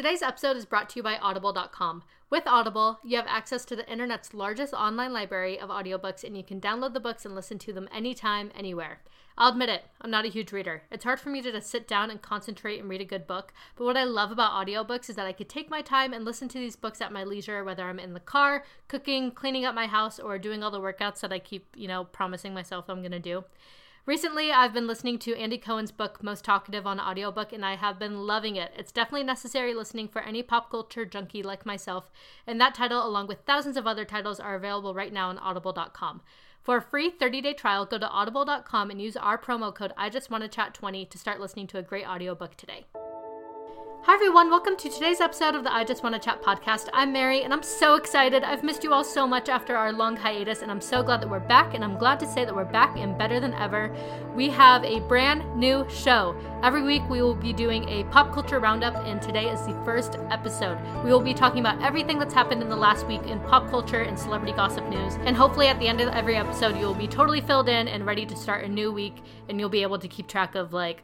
Today's episode is brought to you by Audible.com. With Audible, you have access to the internet's largest online library of audiobooks, and you can download the books and listen to them anytime, anywhere. I'll admit it, I'm not a huge reader. It's hard for me to just sit down and concentrate and read a good book, but what I love about audiobooks is that I could take my time and listen to these books at my leisure, whether I'm in the car, cooking, cleaning up my house, or doing all the workouts that I keep, you know, promising myself I'm to do. Recently, I've been listening to Andy Cohen's book, Most Talkative, on audiobook, and I have been loving it. It's definitely necessary listening for any pop culture junkie like myself, and that title, along with thousands of other titles, are available right now on audible.com. For a free 30-day trial, go to audible.com and use our promo code I just want to chat 20 to start listening to a great audiobook today. Hi, everyone. Welcome to today's episode of the I Just Want to Chat podcast. I'm Mary, and I'm so excited. I've missed you all so much after our long hiatus, and I'm so glad that we're back. And I'm glad to say that we're back and better than ever. We have a brand new show. Every week, we will be doing a pop culture roundup, and today is the first episode. We will be talking about everything that's happened in the last week in pop culture and celebrity gossip news. And hopefully, at the end of every episode, you will be totally filled in and ready to start a new week, and you'll be able to keep track of like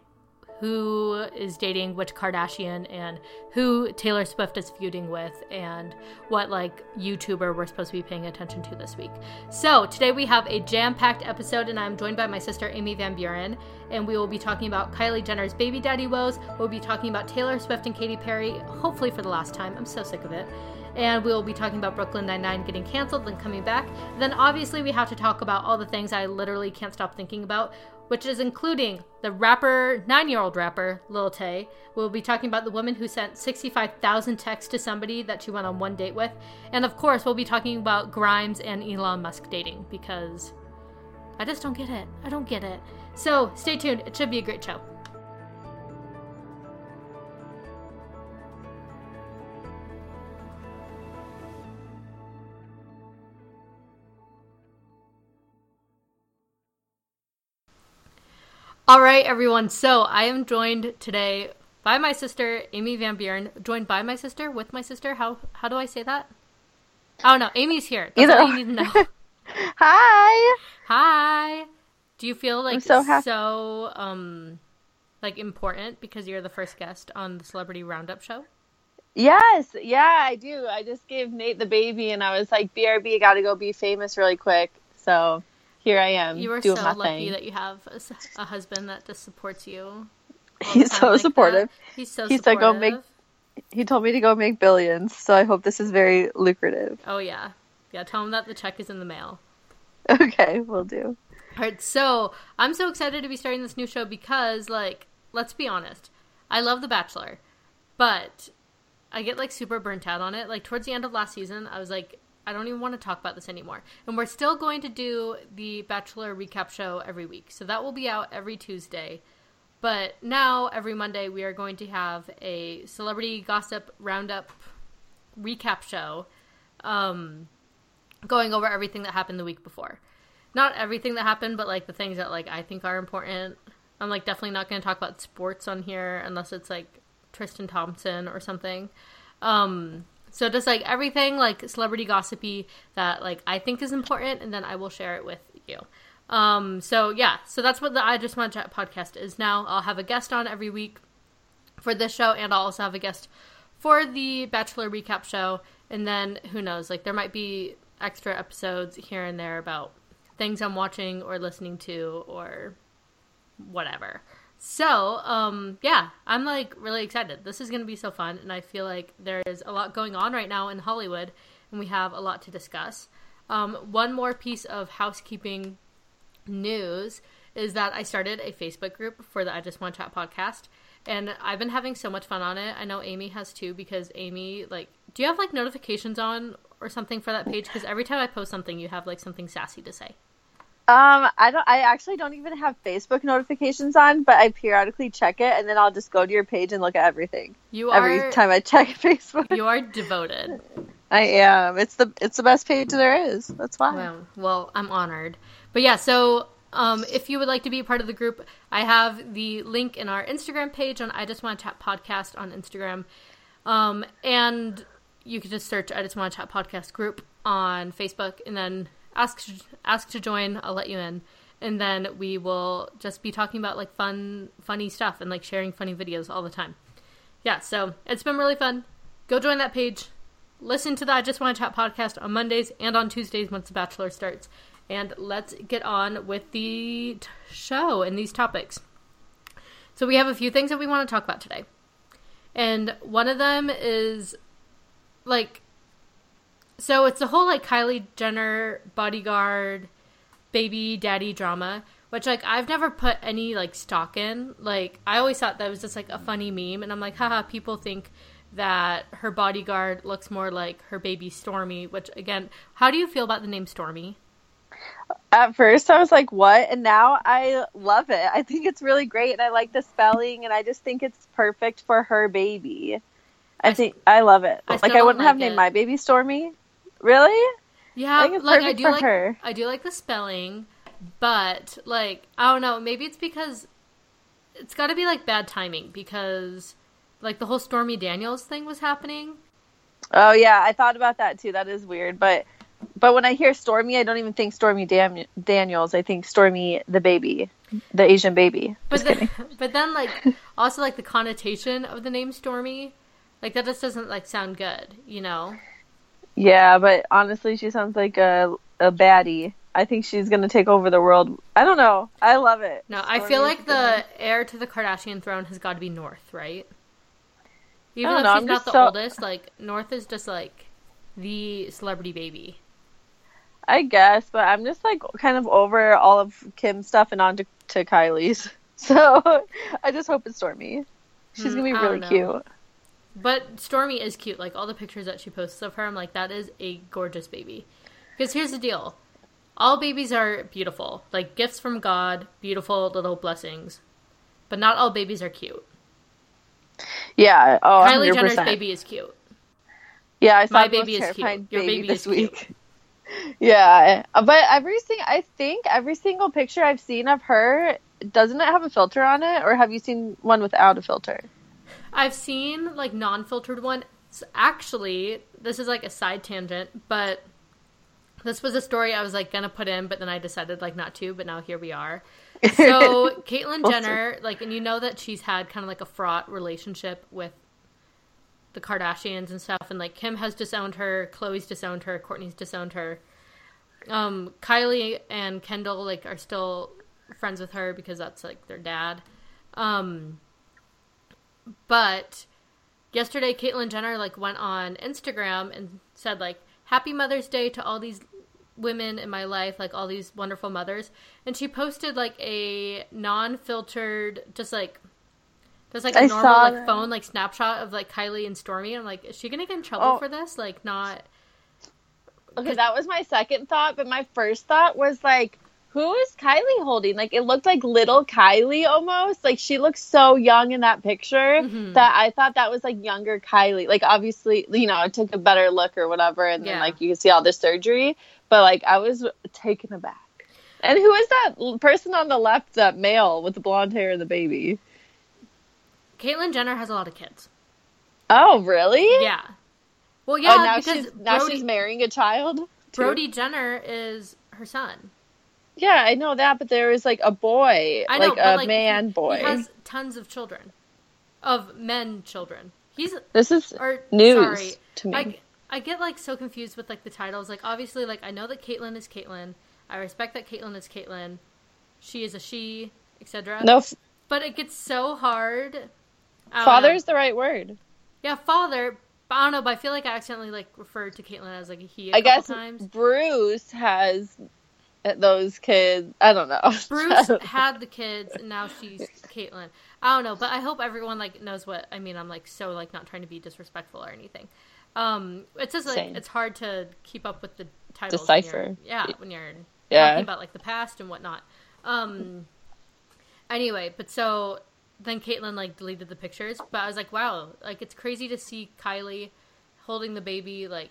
who is dating which Kardashian and who Taylor Swift is feuding with and what like YouTuber we're supposed to be paying attention to this week. So today we have a jam-packed episode and I'm joined by my sister Amy Van Buren and we will be talking about Kylie Jenner's baby daddy woes. We'll be talking about Taylor Swift and Katy Perry, hopefully for the last time. I'm so sick of it. And we will be talking about Brooklyn Nine-Nine getting canceled and coming back. Then obviously we have to talk about all the things I literally can't stop thinking about which is including the rapper, nine year old rapper, Lil Tay. We'll be talking about the woman who sent 65,000 texts to somebody that she went on one date with. And of course, we'll be talking about Grimes and Elon Musk dating because I just don't get it. I don't get it. So stay tuned, it should be a great show. All right, everyone. So I am joined today by my sister, Amy Van Buren. Joined by my sister, with my sister. How how do I say that? Oh no, Amy's here. That's Either- all you need to know. Hi. Hi. Do you feel like so hap- so um like important because you're the first guest on the Celebrity Roundup show? Yes, yeah, I do. I just gave Nate the baby, and I was like, "BRB, got to go be famous really quick." So here I am You are so lucky thing. that you have a husband that just supports you. He's so like that. supportive. He's so He said, "Go make- He told me to go make billions, so I hope this is very lucrative. Oh yeah, yeah. Tell him that the check is in the mail. Okay, we'll do. All right, so I'm so excited to be starting this new show because, like, let's be honest, I love The Bachelor, but I get like super burnt out on it. Like towards the end of last season, I was like, I don't even want to talk about this anymore. And we're still going to do the Bachelor recap show every week, so that will be out every Tuesday. But now every Monday we are going to have a celebrity gossip roundup recap show. Um, going over everything that happened the week before. Not everything that happened, but like the things that like I think are important. I'm like definitely not going to talk about sports on here unless it's like Tristan Thompson or something. Um so just like everything like celebrity gossipy that like I think is important and then I will share it with you. Um so yeah, so that's what the I just want to chat podcast is now. I'll have a guest on every week for this show and I'll also have a guest for the Bachelor recap show and then who knows like there might be extra episodes here and there about things I'm watching or listening to or whatever. So, um yeah, I'm like really excited. This is going to be so fun and I feel like there is a lot going on right now in Hollywood and we have a lot to discuss. Um one more piece of housekeeping news is that I started a Facebook group for the I Just Want Chat podcast, and I've been having so much fun on it. I know Amy has too because Amy, like, do you have like notifications on or something for that page? Because every time I post something, you have like something sassy to say. Um, I don't. I actually don't even have Facebook notifications on, but I periodically check it, and then I'll just go to your page and look at everything You are every time I check Facebook. you are devoted. I am. It's the it's the best page there is. That's why. Well, well, I'm honored. But yeah, so um, if you would like to be a part of the group, I have the link in our Instagram page on I Just Want to Chat Podcast on Instagram. Um, and you can just search I Just Want to Chat Podcast group on Facebook and then ask ask to join. I'll let you in. And then we will just be talking about like fun, funny stuff and like sharing funny videos all the time. yeah, so it's been really fun. Go join that page. Listen to the I Just Want to Chat podcast on Mondays and on Tuesdays once The Bachelor starts. And let's get on with the t- show and these topics. So, we have a few things that we want to talk about today. And one of them is like, so it's the whole like Kylie Jenner bodyguard baby daddy drama, which like I've never put any like stock in. Like, I always thought that was just like a funny meme. And I'm like, haha, people think that her bodyguard looks more like her baby Stormi, which again, how do you feel about the name Stormi? At first, I was like, "What?" And now I love it. I think it's really great, and I like the spelling, and I just think it's perfect for her baby. I, I think I love it. I like I wouldn't like have it. named my baby Stormy. Really? Yeah, I like I do like her. I do like the spelling, but like I don't know, maybe it's because it's got to be like bad timing because like the whole Stormy Daniels thing was happening. Oh yeah, I thought about that too. That is weird, but but when I hear Stormy, I don't even think Stormy Dam- Daniels. I think Stormi the baby, the Asian baby. But Just then, kidding. but then like also like the connotation of the name Stormy, like that just doesn't like sound good, you know? Yeah, but honestly, she sounds like a a baddie. I think she's gonna take over the world. I don't know. I love it. No, I feel like the heir to the Kardashian throne has got to be North, right? Even though know, she's I'm not the so- oldest, like North is just like the celebrity baby. I guess, but I'm just like kind of over all of Kim's stuff and on to, to Kylie's. So I just hope it's Stormi. She's Hmm, gonna be really cute. But Stormi is cute. Like all the pictures that she posts of her, I'm like, that is a gorgeous baby. Because here's the deal: all babies are beautiful, like gifts from God, beautiful little blessings. But not all babies are cute. Yeah. Oh, Kylie 100%. Jenner's baby is cute. Yeah, I saw My baby is cute. terrifying Your baby baby this is cute. Yeah, but every sing I think every single picture I've seen of her doesn't it have a filter on it, or have you seen one without a filter? I've seen like non-filtered one. Actually, this is like a side tangent, but this was a story I was like gonna put in, but then I decided like not to. But now here we are. So Caitlyn Jenner, like, and you know that she's had kind of like a fraught relationship with the Kardashians and stuff, and like Kim has disowned her, Khloe's disowned her, Kourtney's disowned her. Um, Kylie and Kendall like are still friends with her because that's like their dad. Um, but yesterday Caitlyn Jenner like went on Instagram and said like Happy Mother's Day to all these women in my life, like all these wonderful mothers. And she posted like a non-filtered, just like just like a I normal like that. phone like snapshot of like Kylie and Stormi. I'm like, is she gonna get in trouble Oh. for this? Like not. Okay, that was my second thought, but my first thought was like, who is Kylie holding? Like, it looked like little Kylie almost. Like, she looks so young in that picture Mhm. that I thought that was like younger Kylie. Like, obviously, you know, it took a better look or whatever, and Yeah. then like you can see all the surgery. But like, I was taken aback. And who is that person on the left? That male with the blonde hair and the baby? Caitlyn Jenner has a lot of kids. Oh, really? Yeah. Well, yeah, oh, now because she's now Brody, she's marrying a child. too? Brody Jenner is her son. Yeah, I know that, but there is like a boy, I know, like a like, man boy. He has tons of children, of men children. He's This is or news sorry, to me. I I get like so confused with like the titles. Like obviously, like I know that Caitlyn is Caitlyn. I respect that Caitlyn is Caitlyn. She is a she, etc. no, f- but it gets so hard. Father is the right word. yeah, father. But I don't know, but I feel like I accidentally like referred to Caitlyn as like a he I guess times. Bruce has those kids. I don't know. Bruce had the kids, and now she's Caitlyn. I don't know, but I hope everyone like knows what I mean. I'm like so like not trying to be disrespectful or anything. Um, it's just like Same. it's hard to keep up with the titles. when Decipher. yeah, when you're Yeah. talking about like the past and whatnot. Um, anyway, but so then Caitlyn like deleted the pictures, but I was like, wow, like it's crazy to see Kylie holding the baby like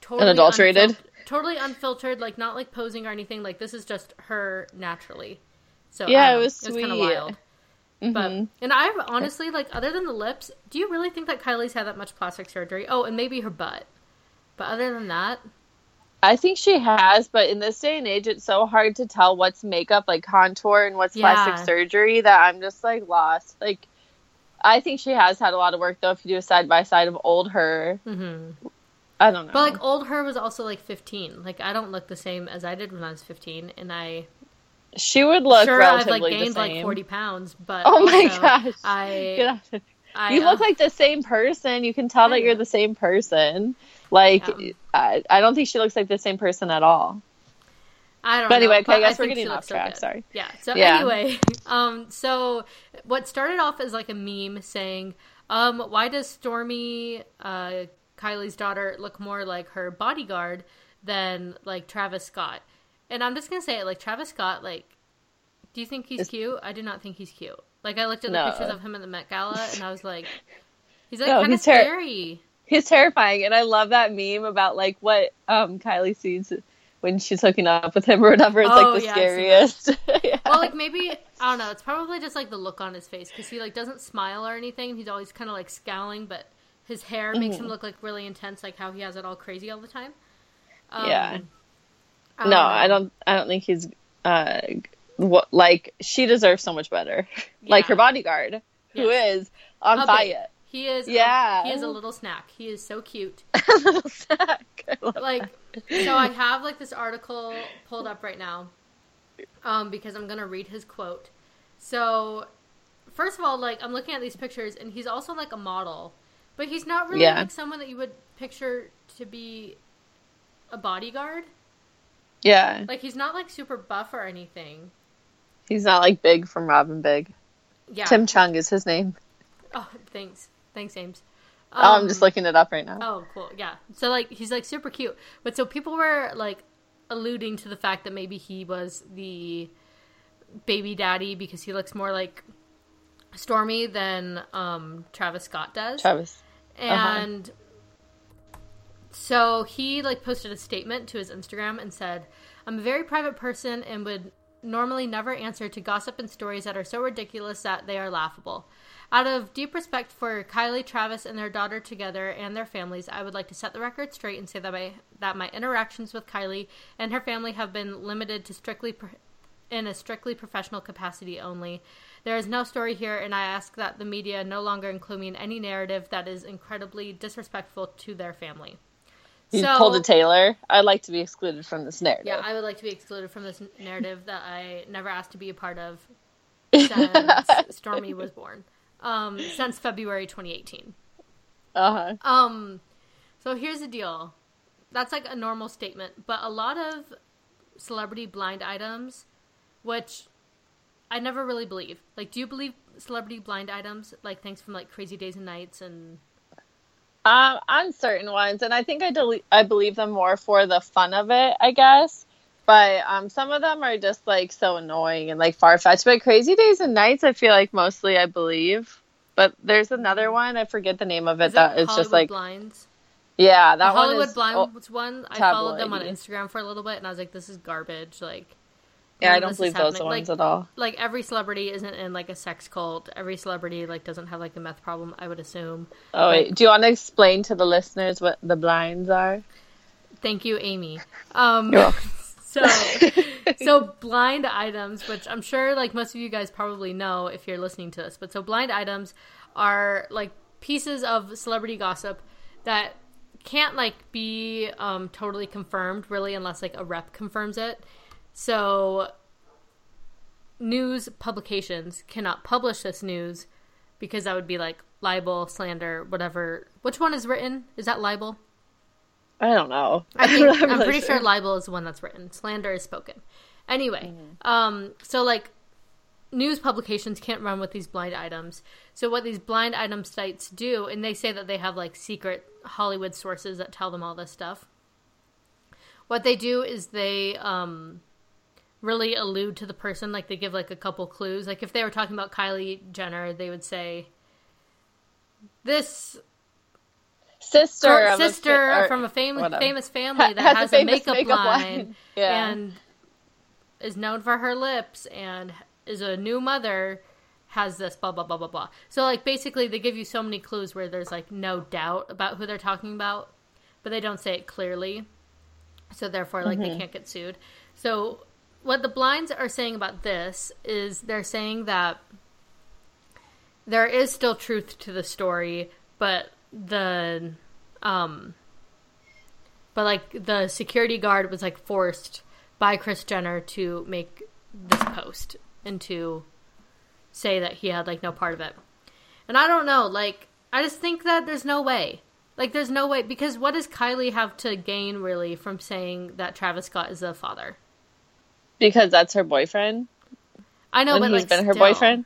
totally Unadulterated? unfil- totally unfiltered, like not like posing or anything. Like this is just her naturally. So Yeah, don't it was It was kind of wild. But Mhm. and I've honestly like other than the lips, do you really think that Kylie's had that much plastic surgery? Oh, and maybe her butt. But other than that, I think she has, but in this day and age, it's so hard to tell what's makeup, like contour, and what's Yeah. plastic surgery that I'm just like lost. Like, I think she has had a lot of work though. If you do a side by side of old her, Mm-hmm. I don't know. But like old her was also like 15. Like I don't look the same as I did when I was 15, and I she would look sure I've like gained like 40 pounds, but Oh my also, gosh! I. I you uh, look like the same person. You can tell I that you're the same person. Like Yeah. I, I don't think she looks like the same person at all. I don't But anyway, know, okay, I but guess we're getting off looks so track, sorry. Yeah. So Yeah. anyway, um, so what started off as like a meme saying, um, why does Stormi, uh, Kylie's daughter, look more like her bodyguard than like Travis Scott? And I'm just gonna say it, like Travis Scott, like, do you think he's Is- cute? I do not think he's cute. Like I looked at the pictures of him at the Met Gala, and I was like, he's like No, kind of he's ter- scary. He's terrifying, and I love that meme about like what um Kylie sees when she's hooking up with him or whatever. It's Oh, like the yeah, scariest. yeah. well, like maybe I don't know. It's probably just like the look on his face because he like doesn't smile or anything. He's always kind of like scowling, but his hair makes Mm-hmm. him look like really intense, like how he has it all crazy all the time. Um, Yeah. I no. I don't. I don't think he's uh what like she deserves so much better. Like her bodyguard, who Yes. is on A fire. He is. a- Yeah. he is a little snack. He is so cute. a Little snack. Like, that. so I have like this article pulled up right now, um, because I'm gonna read his quote. So, first of all, like I'm looking at these pictures, and he's also like a model, but he's not really Yeah. like someone that you would picture to be a bodyguard. yeah, Like he's not like super buff or anything. he's not like Big from Robin Big. Yeah. Tim Chung is his name. Oh, thanks, thanks, Ames. oh, I'm just Um, looking it up right now. Oh, cool. Yeah. So like he's like super cute. But so people were like alluding to the fact that maybe he was the baby daddy because he looks more like Stormi than um Travis Scott does. Travis. Uh-huh. And so he like posted a statement to his Instagram and said, "I'm a very private person and would normally never answer to gossip and stories that are so ridiculous that they are laughable. Out of deep respect for Kylie, Travis, and their daughter together and their families, I would like to set the record straight and say that my that my interactions with Kylie and her family have been limited to strictly in a strictly professional capacity only. There is no story here, and I ask that the media no longer include me in any narrative that is incredibly disrespectful to their family. You So- pulled a Taylor. I'd like to be excluded from this narrative. Yeah, I would like to be excluded from this narrative that I never asked to be a part of since Stormi was born. Um, since February 2018. Uh huh. Um, so here's the deal. That's like a normal statement, but a lot of celebrity blind items, which I never really believe. Like, do you believe celebrity blind items, like things from like Crazy Days and Nights and Um, on certain ones, and I think I del- I believe them more for the fun of it, I guess. But um, some of them are just like so annoying and like far fetched. But Crazy Days and Nights, I feel like mostly I believe. But there's another one I forget the name of it is that is just like blinds? yeah, The that one Hollywood is Blinds one, I followed them on. Instagram for a little bit, and I was like, "This is garbage." Like, yeah, I don't believe those happening. ones Like, at all. like every celebrity isn't in like a sex cult. Every celebrity like doesn't have like a meth problem. I would assume. Oh wait, do you want to explain to the listeners what the blinds are? Thank you, Amy. Um, You're welcome. so, so blind items, which I'm sure like most of you guys probably know if you're listening to this, but so blind items are like pieces of celebrity gossip that can't like be um, totally confirmed really unless like a rep confirms it. So news publications cannot publish this news because that would be like libel, slander, whatever. Which one is written? Is that libel? I don't know. I think I'm really pretty sure libel is the one that's written. Slander is spoken. Anyway, um, so like news publications can't run with these blind items. So what these blind item sites do, and they say that they have like secret Hollywood sources that tell them all this stuff. What they do is they um, really allude to the person, like they give like a couple clues. Like if they were talking about Kylie Jenner, they would say, "This sister Girl- of a sister from a famous famous family that Has a has, a, makeup, makeup line, line. Yeah. and is known for her lips and is a new mother has this blah blah blah blah blah so like basically they give you so many clues where there's like no doubt about who they're talking about but they don't say it clearly so therefore like they mm-hmm. can't get sued so what the blinds are saying about this is they're saying that there is still truth to the story, but the um but like the security guard was like forced by Kris Jenner to make this post and to say that he had like no part of it. And I don't know, like I just think that there's no way. Like there's no way because what does Kylie have to gain really from saying that Travis Scott is the father? Because that's her boyfriend. I know, and but he's like, been her still. boyfriend.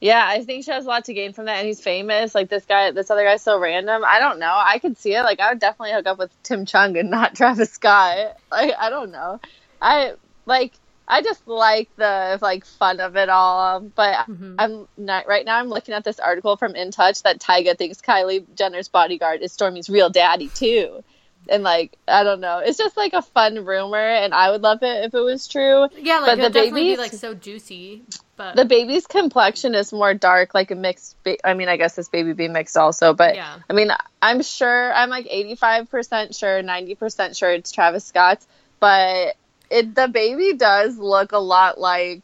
Yeah, I think she has a lot to gain from that, and he's famous. Like this guy, this other guy's so random. I don't know. I could see it. Like I would definitely hook up with Tim Chung and not Travis Scott. Like I don't know. I like. I just like the like fun of it all. But Mhm. I'm not right now. I'm looking at this article from In Touch that Tyga thinks Kylie Jenner's bodyguard is Stormi's real daddy too. And like I don't know, it's just like a fun rumor, and I would love it if it was true. Yeah, like But the babies- like so juicy. But The baby's complexion is more dark, like a mixed. Ba- I mean, I guess this baby be mixed also, but Yeah. I mean, I'm sure. I'm like 85 percent sure, 90 percent sure it's Travis Scott's, but it the baby does look a lot like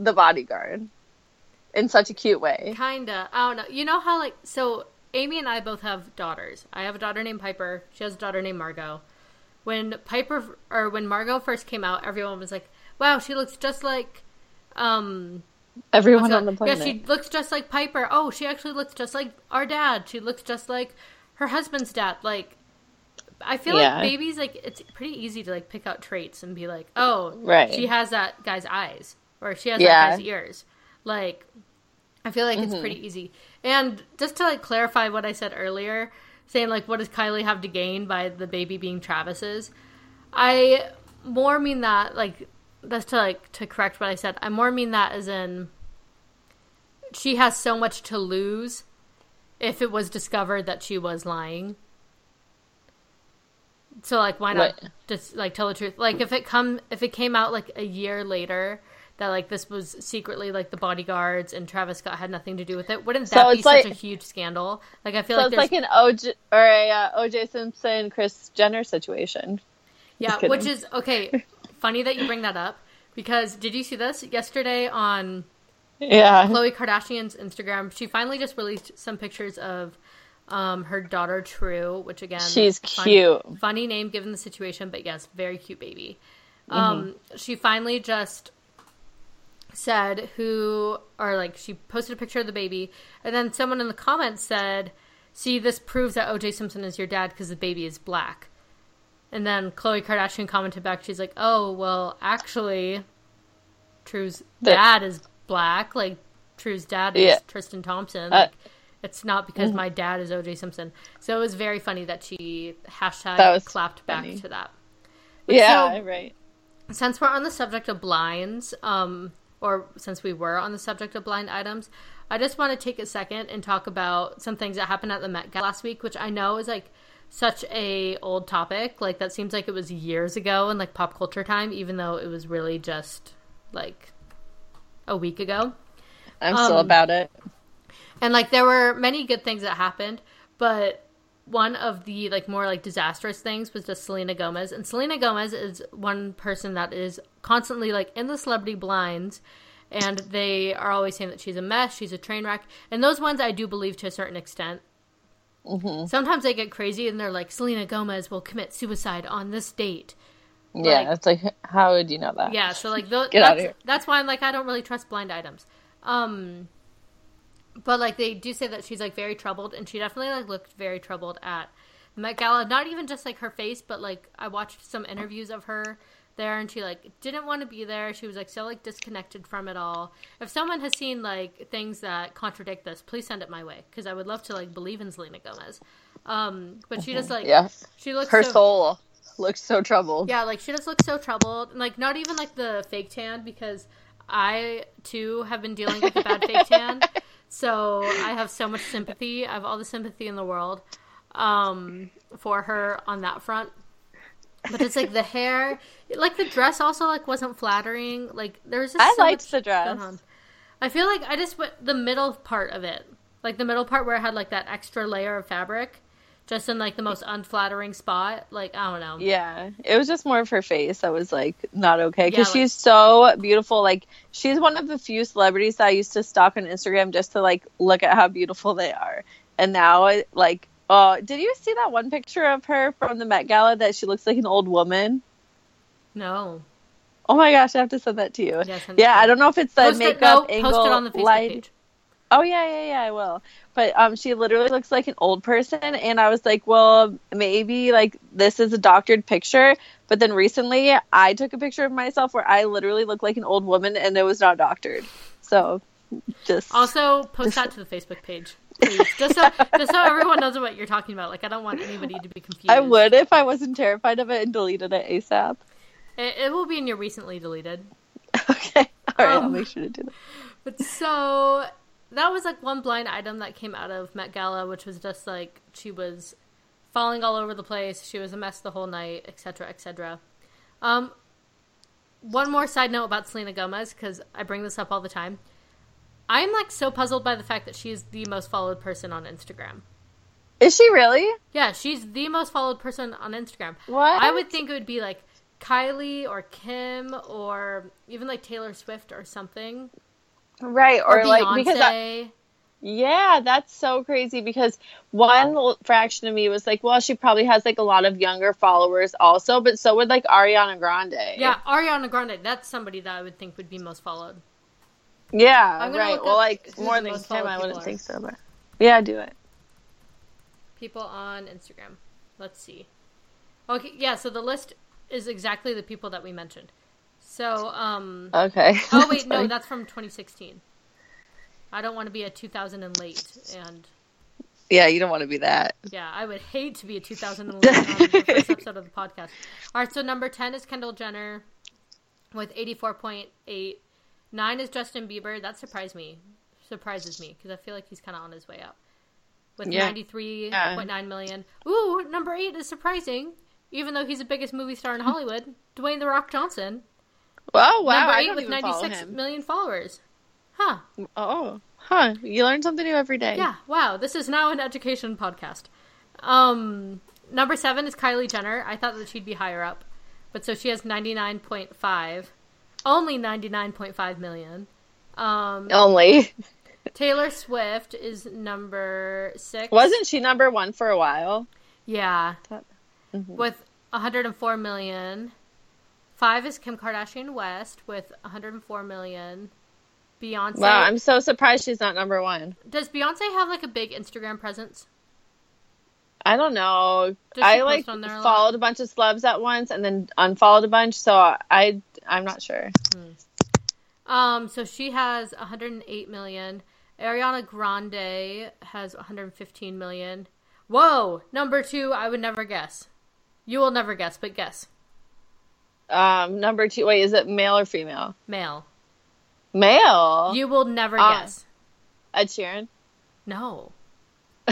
the bodyguard in such a cute way. Kinda. I don't know. You know how like so Amy and I both have daughters. I have a daughter named Piper. She has a daughter named Margot. When Piper or when Margot first came out, everyone was like, "Wow, she looks just like um Everyone on the planet. Yeah, she looks just like Piper. Oh, she actually looks just like our dad. She looks just like her husband's dad. Like I feel Yeah. like babies like it's pretty easy to like pick out traits and be like, "Oh, Right. she has that guy's eyes or she has Yeah. that guy's ears." Like I feel like it's pretty easy. And just to like clarify what I said earlier, saying like what does Kylie have to gain by the baby being Travis's? I more mean that like that's to like to correct what I said. I more mean that as in she has so much to lose if it was discovered that she was lying. So like why not Right. just like tell the truth? Like if it come if it came out like a year later that like this was secretly like the bodyguards and Travis Scott had nothing to do with it, wouldn't So that be it's such a huge scandal? Like I feel so like it's like an OJ or a uh, OJ Simpson, Kris Jenner situation. Yeah, which is okay. Funny that you bring that up because did you see this yesterday on Yeah. Khloe Kardashian's Instagram? She finally just released some pictures of um, her daughter True, which again, She's cute. funny name given the situation, but yes, very cute baby. Mm-hmm. Um, she finally just said who or like she posted a picture of the baby, and then someone in the comments said, "See, this proves that O.J. Simpson is your dad because the baby is black." And then Khloe Kardashian commented back, she's like, "Oh, well, actually, True's dad is black. Like True's dad is Yeah. Tristan Thompson. Uh, Like, it's not because my dad is O.J. Simpson." So it was very funny that she hashtag That was clapped funny. back to that. But Yeah, so- right. since we're on the subject of blinds, um, or since we were on the subject of blind items, I just want to take a second and talk about some things that happened at the Met Gala last week, which I know is like such a old topic. Like that seems like it was years ago in like pop culture time, even though it was really just like a week ago. I'm still Um, about it. And like there were many good things that happened, but one of the like more like disastrous things was just Selena Gomez. And Selena Gomez is one person that is constantly like in the celebrity blinds and they are always saying that she's a mess, she's a train wreck. And those ones I do believe to a certain extent. Mm-hmm. Sometimes they get crazy and they're like Selena Gomez will commit suicide on this date. Yeah, like- it's like, how would you know that? Yeah, so like Get that's, that's why I'm like I don't really trust blind items. Um but like they do say that she's like very troubled and she definitely like looked very troubled at the Met Gala. Not even just like her face, but like I watched some interviews of her there and she like didn't want to be there. She was like so like disconnected from it all. If someone has seen like things that contradict this, please send it my way because I would love to like believe in Selena Gomez. Um but she just like Yeah. she looks Her so, soul looks so troubled. yeah, like she just looks so troubled. And, Like not even like the fake tan because I too have been dealing with a bad fake tan. So I have so much sympathy. I have all the sympathy in the world um, for her on that front. But it's like the hair, like the dress also like wasn't flattering. Like there was just I so liked the dress. I feel like I just went the middle part of it, like the middle part where it had like that extra layer of fabric, just in like the most unflattering spot. Like I don't know. Yeah, it was just more of her face that was like not okay because Yeah, like- she's so beautiful. Like she's one of the few celebrities that I used to stalk on Instagram just to like look at how beautiful they are. And now, it, like, oh, did you see that one picture of her from the Met Gala that she looks like an old woman? No. Oh my gosh, I have to send that to you. Yeah, Yeah. I don't know if it's the Post it, makeup no, angle. post it on the Facebook light. page. Oh yeah, yeah, yeah, I will. But um, she literally looks like an old person, and I was like, well, maybe like this is a doctored picture. But then recently, I took a picture of myself where I literally look like an old woman, and it was not doctored. So, just Also, post that to the Facebook page, please, just so just so everyone knows what you're talking about. Like, I don't want anybody to be confused. I would if I wasn't terrified of it and deleted it asap. It, it will be in your recently deleted. okay, all right, I'll Um, make sure to do that. But so that was like one blind item that came out of Met Gala, which was just like she was falling all over the place. She was a mess the whole night, etc., etc. Um, one more side note about Selena Gomez because I bring this up all the time. I'm like so puzzled by the fact that she is the most followed person on Instagram. Is she really? Yeah, she's the most followed person on Instagram. What? I would think it would be like Kylie or Kim or even like Taylor Swift or something. Right, Or, or, like because I, Yeah, that's so crazy because one fraction of me was like, well, she probably has like a lot of younger followers also, but so would like Ariana Grande. Yeah, Ariana Grande. That's somebody that I would think would be most followed. Yeah, right. Well, like more than Kim, I wouldn't people think so, but yeah, do it. People on Instagram. Let's see. Okay, yeah, so the list is exactly the people that we mentioned. So, um Okay. Oh wait, no, that's from 2016. I don't want to be a 2000 and late and yeah, you don't want to be that. yeah, I would hate to be a 2000 and late on the first episode of the podcast. All right, so number 10 is Kendall Jenner with 84.8. 9 is Justin Bieber. That surprised me. Surprises me because I feel like he's kind of on his way up. With Yeah. 93.9 million. Ooh, number 8 is surprising. Even though he's the biggest movie star in Hollywood, Dwayne the Rock Johnson. Oh wow, number I 8 don't with follow million followers. Huh. Oh, huh? You learn something new every day. Yeah, wow. This is now an education podcast. Um, number seven is Kylie Jenner. I thought that she'd be higher up, but so she has ninety nine point five, only ninety nine point five million. Um, Only Taylor Swift is number six. wasn't she number one for a while? Yeah, with one hundred and four million. Five is Kim Kardashian West with one hundred and four million. Beyonce. Wow, I'm so surprised she's not number one. Does Beyonce have like a big Instagram presence? I don't know. I like there a followed a bunch of celebs at once and then unfollowed a bunch, so I I'm not sure. Um, so she has 108 million. Ariana Grande has 115 million. Whoa, number two, I would never guess. You will never guess, but guess. Um, number two. Wait, is it male or female? Male. Male. You will never Uh, guess. Ed Sheeran. No.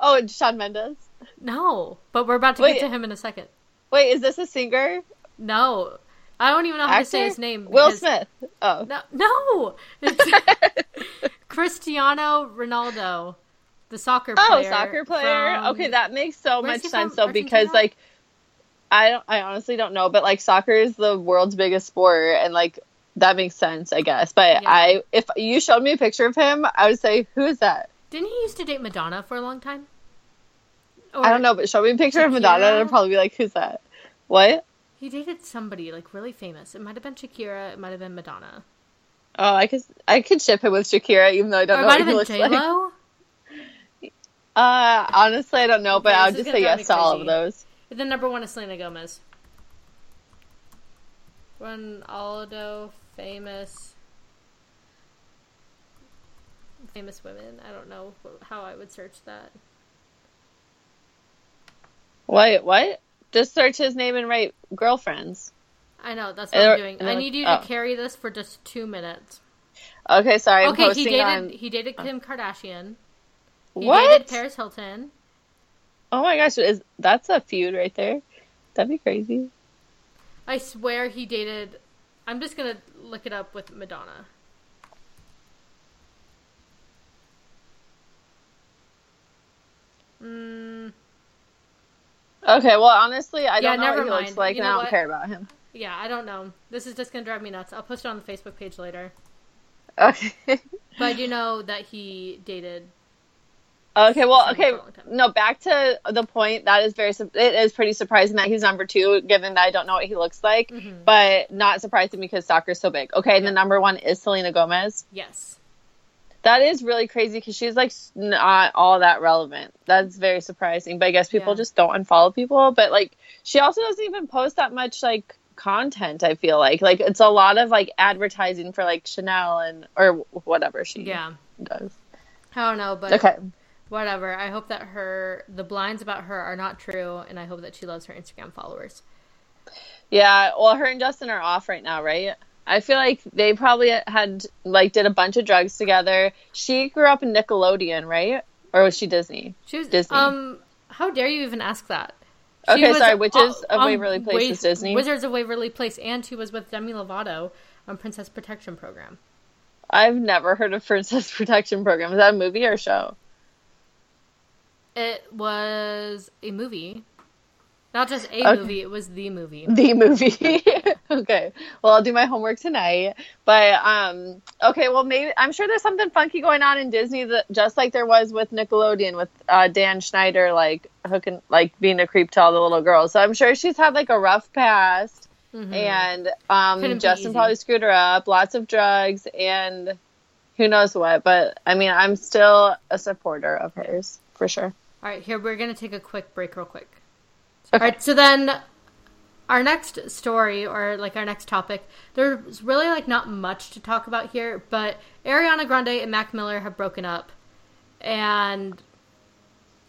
oh, and Shawn Mendes. No. But we're about to Wait. get to him in a second. Wait, is this a singer? No. I don't even know how to say his name. Will because- Smith. Oh. No. No. It's Cristiano Ronaldo, the soccer player. Oh, soccer player. from- okay, that makes so Where's much sense from? though because like I don't I honestly don't know, but like soccer is the world's biggest sport and like that makes sense, I guess. But Yeah. I if you showed me a picture of him, I would say, Who is that? Didn't he used to date Madonna for a long time? Or I don't know, but show me a picture of Madonna and I'd probably be like, Who's that? What? He dated somebody like really famous. It might have been Shakira. It might have been Madonna. Oh, I could I could ship him with Shakira even though I don't it know might what have he been looks J like. Uh honestly I don't know, but Okay, I'll this is just say yes to all of those. The number one is Selena Gomez. Ronaldo, famous, famous women. I don't know how I would search that. Wait, what? Just search his name and write girlfriends. I know that's what I'm doing. I need you to oh. carry this for just two minutes. Okay, sorry, I'm okay, he dated on he dated Kim Kardashian. He What? dated Paris Hilton. Oh my gosh, is that's a feud right there? That'd be crazy. I swear he dated. I'm just gonna look it up with Madonna. Mm, Okay, well, honestly, I Yeah, don't know never what he looks mind. like, You and I don't what? care about him. Yeah, I don't know. This is just gonna drive me nuts. I'll post it on the Facebook page later. Okay. But you know that he dated. Okay, well, okay. for a long time. No, back to the point. That is very. It is pretty surprising that he's number two, given that I don't know what he looks like. Mhm. But not surprising because soccer's so big. Okay, and the number one is Selena Gomez. Yes. That is really crazy because she's like not all that relevant. That's very surprising. But I guess people Yeah. just don't unfollow people. But like, she also doesn't even post that much like content. I feel like like it's a lot of like advertising for like Chanel and or whatever she Yeah. does. I don't know, but Okay. Whatever. I hope that her the blinds about her are not true, and I hope that she loves her Instagram followers. Yeah, well, her and Justin are off right now, right? I feel like they probably had like did a bunch of drugs together. She grew up in Nickelodeon, right? Or was she Disney? She was Disney. Um, how dare you even ask that? She Okay, was sorry. Witches on- of on Waverly Place Wa- is Disney. Wizards of Waverly Place, and she was with Demi Lovato on Princess Protection Program. I've never heard of Princess Protection Program. Is that a movie or a show? It was a movie, not just a Okay. movie. It was the movie. The movie. okay. Well, I'll do my homework tonight. But um okay, well maybe I'm sure there's something funky going on in Disney that just like there was with Nickelodeon with uh, Dan Schneider like hooking like being a creep to all the little girls. So I'm sure she's had like a rough past Mhm. and um Justin probably screwed her up, lots of drugs and who knows what, but I mean I'm still a supporter of hers for sure. All right, here we're gonna take a quick break, real quick. Okay. All right, so then our next story or like our next topic, there's really like not much to talk about here, but Ariana Grande and Mac Miller have broken up, and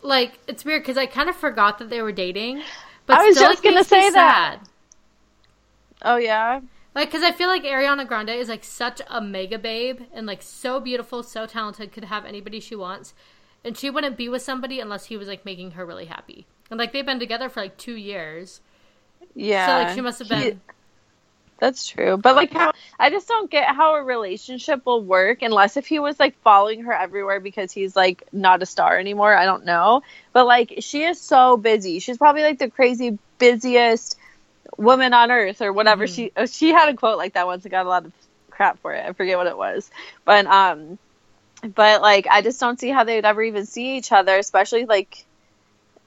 like it's weird because I kind of forgot that they were dating, but I was still, just it gonna say that. sad. Oh yeah. Like, because I feel like Ariana Grande is like such a mega babe and like so beautiful, so talented, could have anybody she wants. And she wouldn't be with somebody unless he was like making her really happy. And like they've been together for like two years. Yeah. So like she must have He- been. That's true. But like how I just don't get how a relationship will work unless if he was like following her everywhere because he's like not a star anymore. I don't know. But like she is so busy. She's probably like the crazy busiest woman on earth or whatever Mhm. she oh, she had a quote like that once and got a lot of crap for it. I forget what it was. But um but like I just don't see how they'd ever even see each other, especially like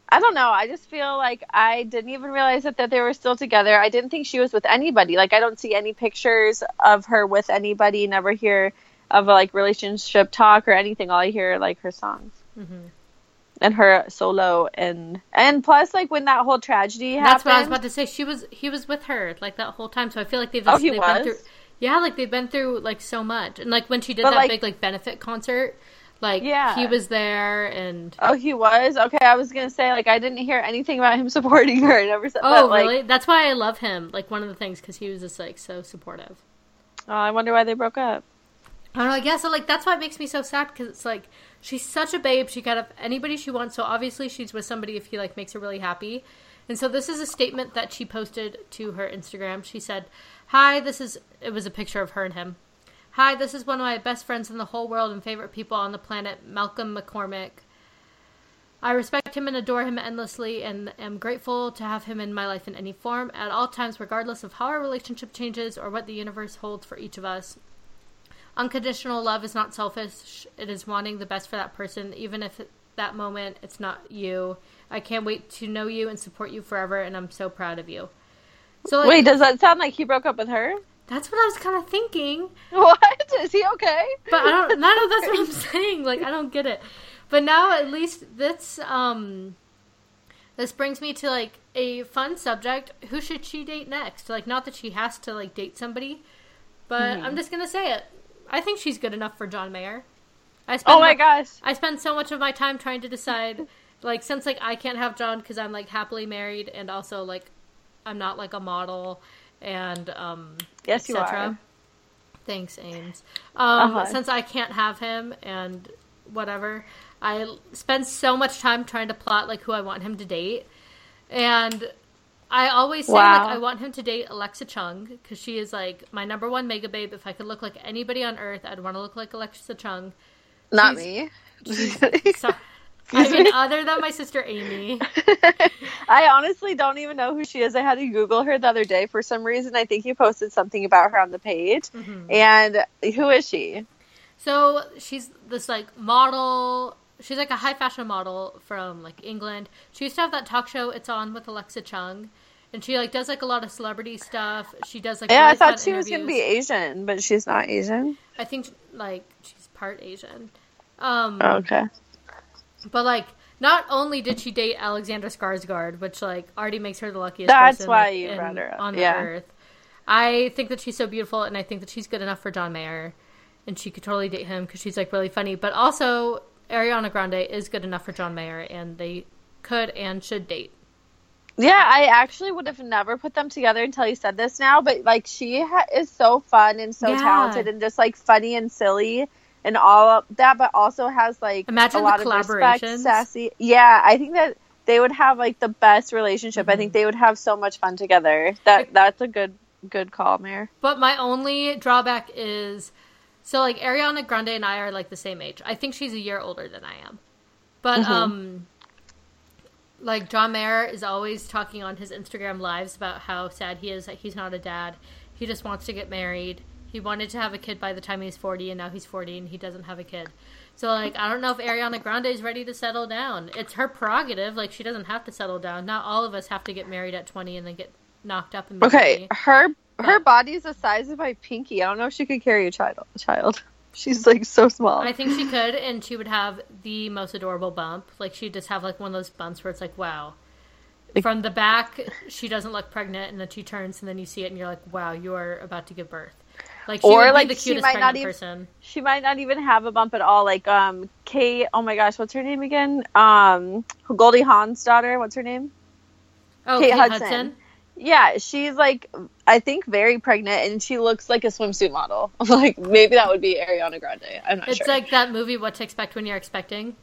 I don't know. I just feel like I didn't even realize that, that they were still together. I didn't think she was with anybody. Like I don't see any pictures of her with anybody. Never hear of a like relationship talk or anything. All I hear are, like her songs Mhm. and her solo and and plus like when that whole tragedy happened. That's what I was about to say. She was he was with her like that whole time. So I feel like they've Oh, he they've was? been through. Yeah, like they've been through like so much. And like when she did But, that like- big like benefit concert, like Yeah. he was there and. Oh, he was okay. I was gonna say like I didn't hear anything about him supporting her. I never said. Oh, but, like, really? That's why I love him. Like one of the things because he was just like so supportive. Oh, I wonder why they broke up. I don't know. I guess so, like that's why it makes me so sad because it's like she's such a babe. She could have anybody she wants. So obviously she's with somebody if he like makes her really happy. And so this is a statement that she posted to her Instagram. She said, "Hi, this is." It was a picture of her and him. Hi, this is one of my best friends in the whole world and favorite people on the planet, Malcolm McCormick. I respect him and adore him endlessly and am grateful to have him in my life in any form at all times, regardless of how our relationship changes or what the universe holds for each of us. Unconditional love is not selfish. It is wanting the best for that person, even if at that moment it's not you. I can't wait to know you and support you forever, and I'm so proud of you. So, like, Wait, does that sound like he broke up with her? that's what I was kind of thinking. What is he okay? But I don't. No, no, that's what I'm saying. Like, I don't get it. But now, at least this um, this brings me to like a fun subject. Who should she date next? Like, not that she has to like date somebody, but Mm-hmm. I'm just gonna say it. I think she's good enough for John Mayer. I spend Oh my gosh. I spend so much of my time trying to decide, like, since like I can't have John because I'm like happily married, and also like I'm not like a model, and um, Yes, you are. Thanks, Ames. Um, Uh-huh. Since I can't have him and whatever, I spend so much time trying to plot like who I want him to date, and I always say Wow. like I want him to date Alexa Chung because she is like my number one mega babe. If I could look like anybody on earth, I'd want to look like Alexa Chung. Not She's- me. So, I mean, other than my sister Amy. I honestly don't even know who she is. I had to Google her the other day for some reason. I think you posted something about her on the page. Mhm. And who is she? So she's this like model. She's like a high fashion model from like England. She used to have that talk show. It's on with Alexa Chung, and she like does like a lot of celebrity stuff. She does like Yeah, I thought she was going to be. Asian, but she's not Asian. I think like she's part Asian. Um, Okay. But like not only did she date Alexander Skarsgård, which like already makes her the luckiest That's person why like, you in- brought her up. on the Yeah. earth. I think that she's so beautiful, and I think that she's good enough for John Mayer, and she could totally date him because she's like really funny. But also, Ariana Grande is good enough for John Mayer, and they could and should date. Yeah, I actually would have never put them together until you said this now. But like, she ha- is so fun and so Yeah. talented and just like funny and silly and all of that, but also has like Imagine a the lot of respect, collaborations. sassy. Yeah, I think that they would have like the best relationship. I Mm-hmm. think they would have so much fun together. That that's a good good call, Mary. But my only drawback is so like Ariana Grande and I are like the same age. I think she's a year older than I am. But Mhm. um like John Mayer is always talking on his Instagram lives about how sad he is that he's not a dad. He just wants to get married. He wanted to have a kid by the time he's 40 and now he's 40 and he doesn't have a kid. So like I don't know if Ariana Grande is ready to settle down. It's her prerogative. Like she doesn't have to settle down. Not all of us have to get married at 20 and then get knocked up immediately. Okay, her her But- body's the size of my pinky. I don't know if she could carry a child. Child, she's like so small. I think she could, and she would have the most adorable bump. Like she'd just have like one of those bumps where it's like, wow. Like- From the back, she doesn't look pregnant, and then she turns, and then you see it, and you're like, wow, you are about to give birth. Like Or, like, the she might not even- person. she might not even have a bump at all. Like um Kate, oh my gosh, what's her name again? Um Goldie Hawn's daughter, what's her name? Oh, Kate Kate, Hudson. Hudson. Yeah, she's like I think very pregnant and she looks like a swimsuit model. like maybe that would be Ariana Grande. I'm not It's sure. It's like that movie, What to Expect When You're Expecting.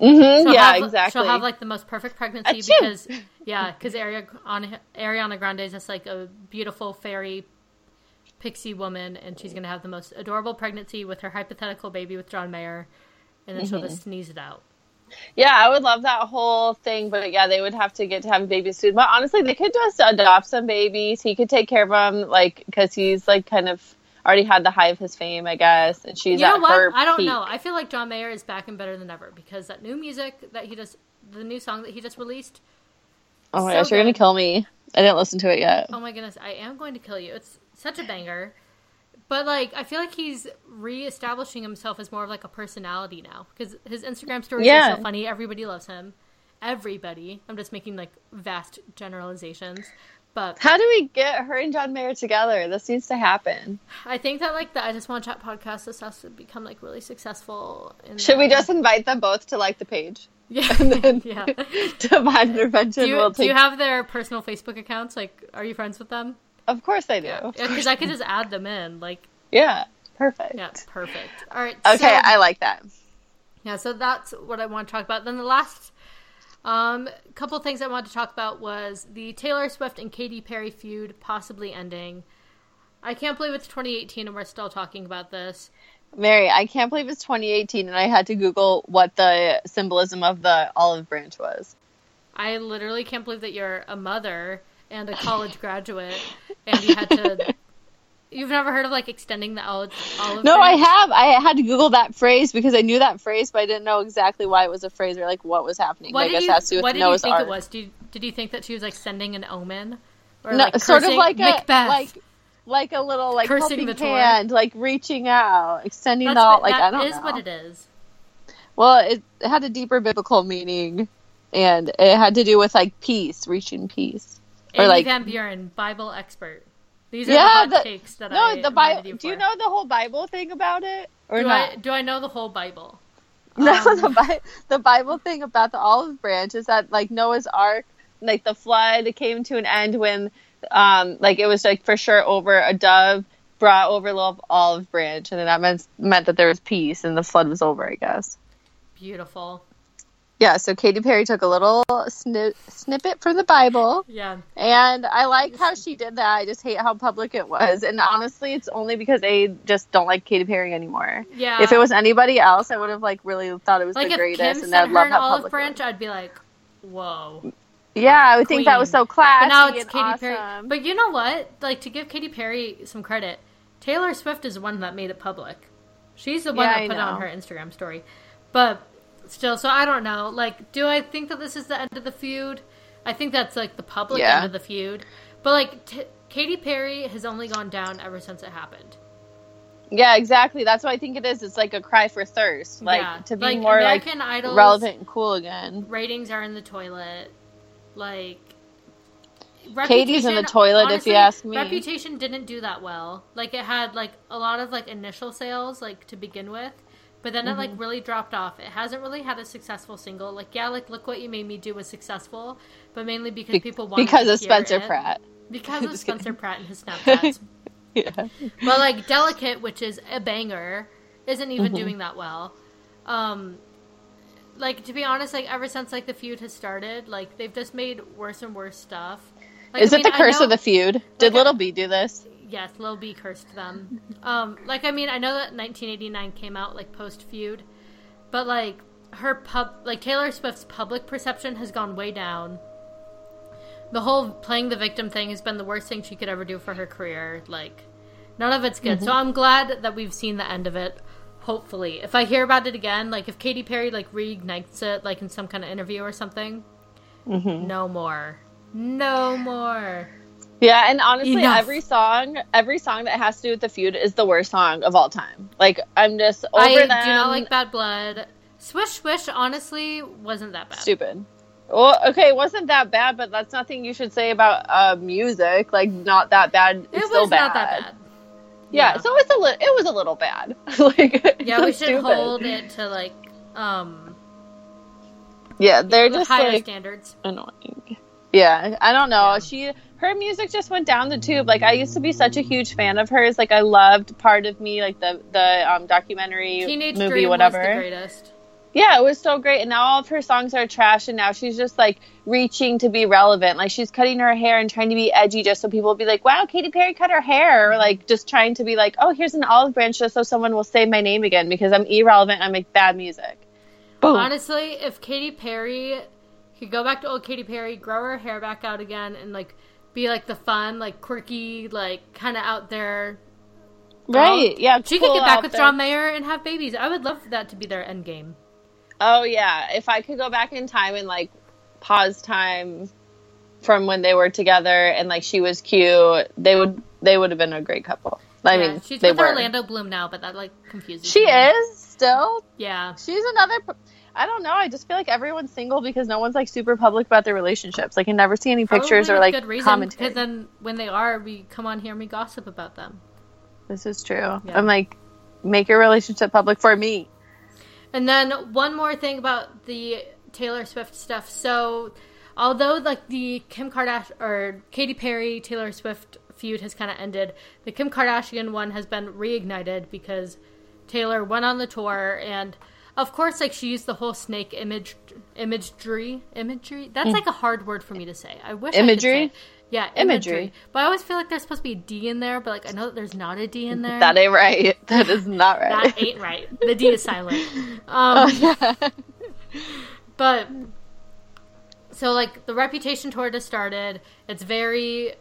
hmm She'll yeah, have- exactly. She'll have like the most perfect pregnancy Achoo. because yeah, because Ariana, Ariana Grande is just like a beautiful fairy pixie woman, and she's gonna have the most adorable pregnancy with her hypothetical baby with John Mayer, and then she'll Mm-hmm. just sneeze it out. Yeah, I would love that whole thing, but yeah, they would have to get to have babies soon. But honestly, they could just adopt some babies. He could take care of them, like because he's like kind of already had the high of his fame, I guess, and she's you know at what? I don't peak. know. I feel like John Mayer is back and better than ever because that new music that he just, the new song that he just released. Oh my so gosh, you're gonna kill me. I didn't listen to it yet. Oh my goodness, I am going to kill you. It's such a banger. But like, I feel like he's re-establishing himself as more of like a personality now because his Instagram stories Yeah. are so funny. Everybody loves him. Everybody. I'm just making like vast generalizations, but How do we get her and John Mayer together? This needs to happen. I think that like the I Just Want to Chat podcast this has to become like really successful. In Should we just invite them both to like the page? yeah And then yeah. Divine Intervention Do you, will do you have their personal Facebook accounts? Like, are you friends with them? Of course I do. Yeah, because I could just add them in. Like, Yeah, perfect. yeah, perfect. All right. Okay, so- I like that. Yeah, so that's what I want to talk about. Then the last um, couple things I wanted to talk about was the Taylor Swift and Katy Perry feud possibly ending. I can't believe it's 2018 and we're still talking about this. Mary, I can't believe it's 2018 and I had to Google what the symbolism of the olive branch was. I literally can't believe that you're a mother and a college graduate and you had to. You've never heard of like extending the olive? olive No, I have. I had to Google that phrase because I knew that phrase, but I didn't know exactly why it was a phrase or like what was happening. What I guess you, it has to do with what did you think Ark. it was? Did you, did you think that she was like sending an omen? Or No, like sort of like a Macbeth? like like a little like Cursing the tour. hand, like reaching out, extending That's the what- like I don't is know. what it is. Well, it had a deeper biblical meaning, and it had to do with like peace, reaching peace. Or, Amy like- Van Buren, Bible expert. These are Yeah, the takes that No, I the Bible. you Do you know the whole Bible thing about it, or do not? I do I know the whole Bible? No, Um, the, Bi- the Bible thing about the olive branch is that like Noah's Ark, like the flood came to an end when, um, like it was like for sure over a dove brought over a little olive branch, and then that meant meant that there was peace and the flood was over. I guess. Beautiful. Yeah, so Katy Perry took a little sni- snippet from the Bible. Yeah. And I like how she did that. I just hate how public it was. And honestly, it's only because they just don't like Katy Perry anymore. Yeah. If it was anybody else, I would have like really thought it was like the if greatest, Kim and I'd her love an how olive branch. I'd be like, whoa. Yeah, I would think that was so classy But now it's Katy awesome. Perry. But you know what? Like to give Katy Perry some credit, Taylor Swift is the one that made it public. She's the one Yeah, that put it on her Instagram story. But still, so I don't know. Like, do I think that this is the end of the feud? I think that's like the public Yeah. end of the feud. But like, t- Katy Perry has only gone down ever since it happened. Yeah, exactly. That's what I think it is. It's like a cry for thirst, like yeah. to be like, more American like Idol's relevant and cool again. Ratings are in the toilet. Like. Katy's in the toilet, if you ask me. Reputation didn't do that well. Like it had like a lot of like initial sales like to begin with, but then it Mm-hmm. like really dropped off. It hasn't really had a successful single. Like yeah, like look what you made me do was successful, but mainly because Be- people wanted because of Spencer it. Pratt. Because of Spencer kidding. Pratt and his Snapchats. Yeah. but like Delicate, which is a banger, isn't even Mm-hmm. doing that well. Um, like to be honest, like ever since like the feud has started, like they've just made worse and worse stuff. Like, Is I it mean, the curse know- of the feud? Did like, Lil B do this? Yes, Lil B cursed them. Um, like I mean, I know that 1989 came out like post feud, but like her pub, like Taylor Swift's public perception has gone way down. The whole playing the victim thing has been the worst thing she could ever do for her career. Like, none of it's good. So I'm glad that we've seen the end of it. Hopefully, if I hear about it again, like if Katy Perry like reignites it, like in some kind of interview or something, no more, no more. Yeah, and honestly, Enough. every song, every song that has to do with the feud is the worst song of all time. Like I'm just over I them. do not like Bad Blood. Swish Swish honestly wasn't that bad. Stupid. Well, okay, it wasn't that bad, but that's nothing you should say about uh, music. Like, not that bad. It's it still was bad. not that bad. Yeah, so it's a li- it was a little bad. like, Yeah, so we should stupid. hold it to like um Yeah, they're just higher like standards. annoying. Yeah, I don't know. Yeah. She her music just went down the tube. Like I used to be such a huge fan of hers. Like I loved Part of Me, like the the um, documentary Teenage movie, Dream whatever. was the greatest. Yeah, it was so great. And now all of her songs are trash. And now she's just like reaching to be relevant. Like she's cutting her hair and trying to be edgy just so people will be like, wow, Katy Perry cut her hair. Or like just trying to be like, oh, here's an olive branch just so someone will say my name again because I'm irrelevant. I make bad music. Boom. Honestly, if Katy Perry could go back to old Katy Perry, grow her hair back out again, and like be like the fun, like quirky, like kind of out there. right. Yeah. She could get back with there. John Mayer and have babies. I would love for that to be their end game. Oh, yeah. If I could go back in time and like pause time from when they were together and like she was cute, they would they would have been a great couple. I yeah, mean, she's with were. Orlando Bloom now, but that like confuses She me. is still Yeah. She's another. I don't know. I just feel like everyone's single because no one's like super public about their relationships. Like, I never see any pictures or like good reason, commentary. Because then when they are, we come on here and we gossip about them. This is true. Yeah. I'm like, make your relationship public for me. And then one more thing about the Taylor Swift stuff. So, although like the Kim Kardashian or Katy Perry Taylor Swift feud has kind of ended, the Kim Kardashian one has been reignited because Taylor went on the tour and of course like she used the whole snake image imagery imagery. That's like a hard word for me to say. I wish I could. Imagery? say. Yeah, Imagery. imagery. But I always feel like there's supposed to be a D in there, but like I know that there's not a D in there. That ain't right. That is not right. That ain't right. The D is silent. Um, oh, yeah. but so like the reputation tour just started. It's very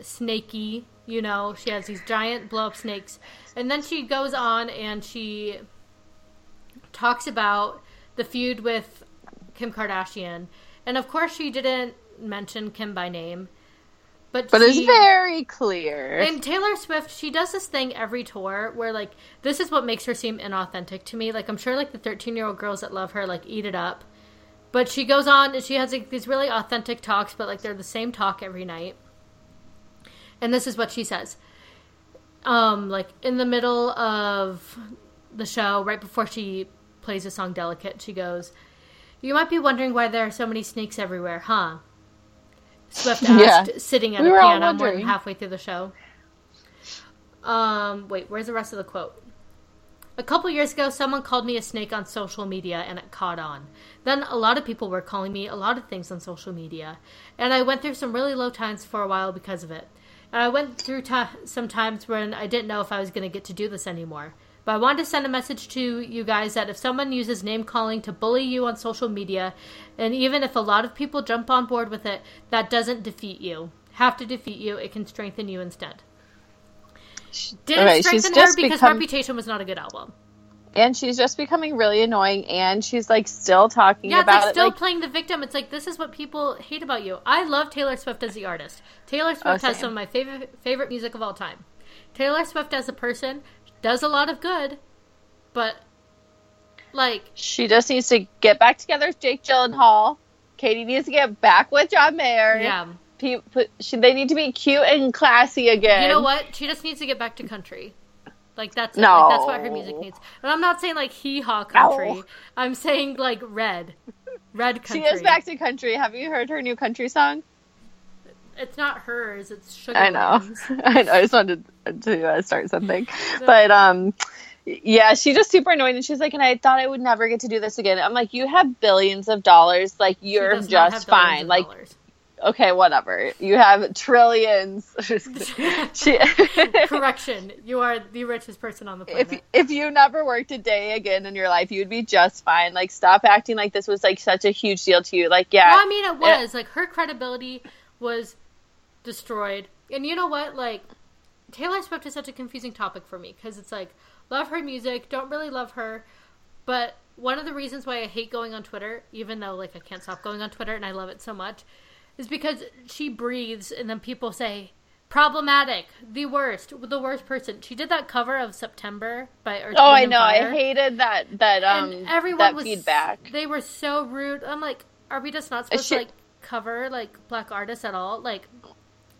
snaky, you know. She has these giant blow up snakes. And then she goes on and she talks about the feud with Kim Kardashian. And of course she didn't mention Kim by name. But, But it's very clear. and Taylor Swift, she does this thing every tour where like this is what makes her seem inauthentic to me. Like I'm sure like the 13 year old girls that love her like eat it up, but she goes on and she has like these really authentic talks, but like they're the same talk every night. And this is what she says. Um, like in the middle of the show, right before she plays the song "Delicate," she goes, "You might be wondering why there are so many snakes everywhere, huh?" Swift asked, Yeah. sitting at We a piano more than halfway through the show. Um, wait, where's the rest of the quote? A couple years ago, someone called me a snake on social media and it caught on. Then a lot of people were calling me a lot of things on social media. And I went through some really low times for a while because of it. And I went through t- some times when I didn't know if I was going to get to do this anymore. But I wanted to send a message to you guys that if someone uses name calling to bully you on social media, and even if a lot of people jump on board with it, that doesn't defeat you. Have to defeat you, it can strengthen you instead. Didn't strengthen her just because become- Reputation was not a good album. And she's just becoming really annoying, and she's like still talking Yeah, it's about like it. still Like, playing the victim. It's like this is what people hate about you. I love Taylor Swift as the artist. Taylor oh, Swift has some of my favorite favorite music of all time. Taylor Swift as a person does a lot of good, but like she just needs to get back together with Jake Gyllenhaal. Katy needs to get back with John Mayer. yeah, Pe- put- she, they need to be cute and classy again. you know what? She just needs to get back to country. Like that's. No. Like, that's what her music needs. And I'm not saying like hee haw country. No. I'm saying like red, red country. She is back to country. Have you heard her new country song? It's not hers. It's Sugar I know. I know. I just wanted to uh, start something, but um, yeah, she's just super annoying, and she's like, and I thought I would never get to do this again. I'm like, you have billions of dollars, like you're just fine. Like, dollars. okay, whatever. You have trillions. She. Correction, you are the richest person on the planet. if if you never worked a day again in your life, you would be just fine. Like, stop acting like this was like such a huge deal to you. Like, yeah, Well, I mean, it was like her credibility was destroyed, and you know what? Like Taylor Swift is such a confusing topic for me because it's like love her music, don't really love her, but one of the reasons why I hate going on Twitter, even though like I can't stop going on Twitter and I love it so much, is because she breathes, and then people say problematic, the worst, the worst person. She did that cover of September by Earth, Oh, I know. I hated that that um and everyone that was feedback. They were so rude. I'm like, are we just not supposed should- to like cover like black artists at all? Like,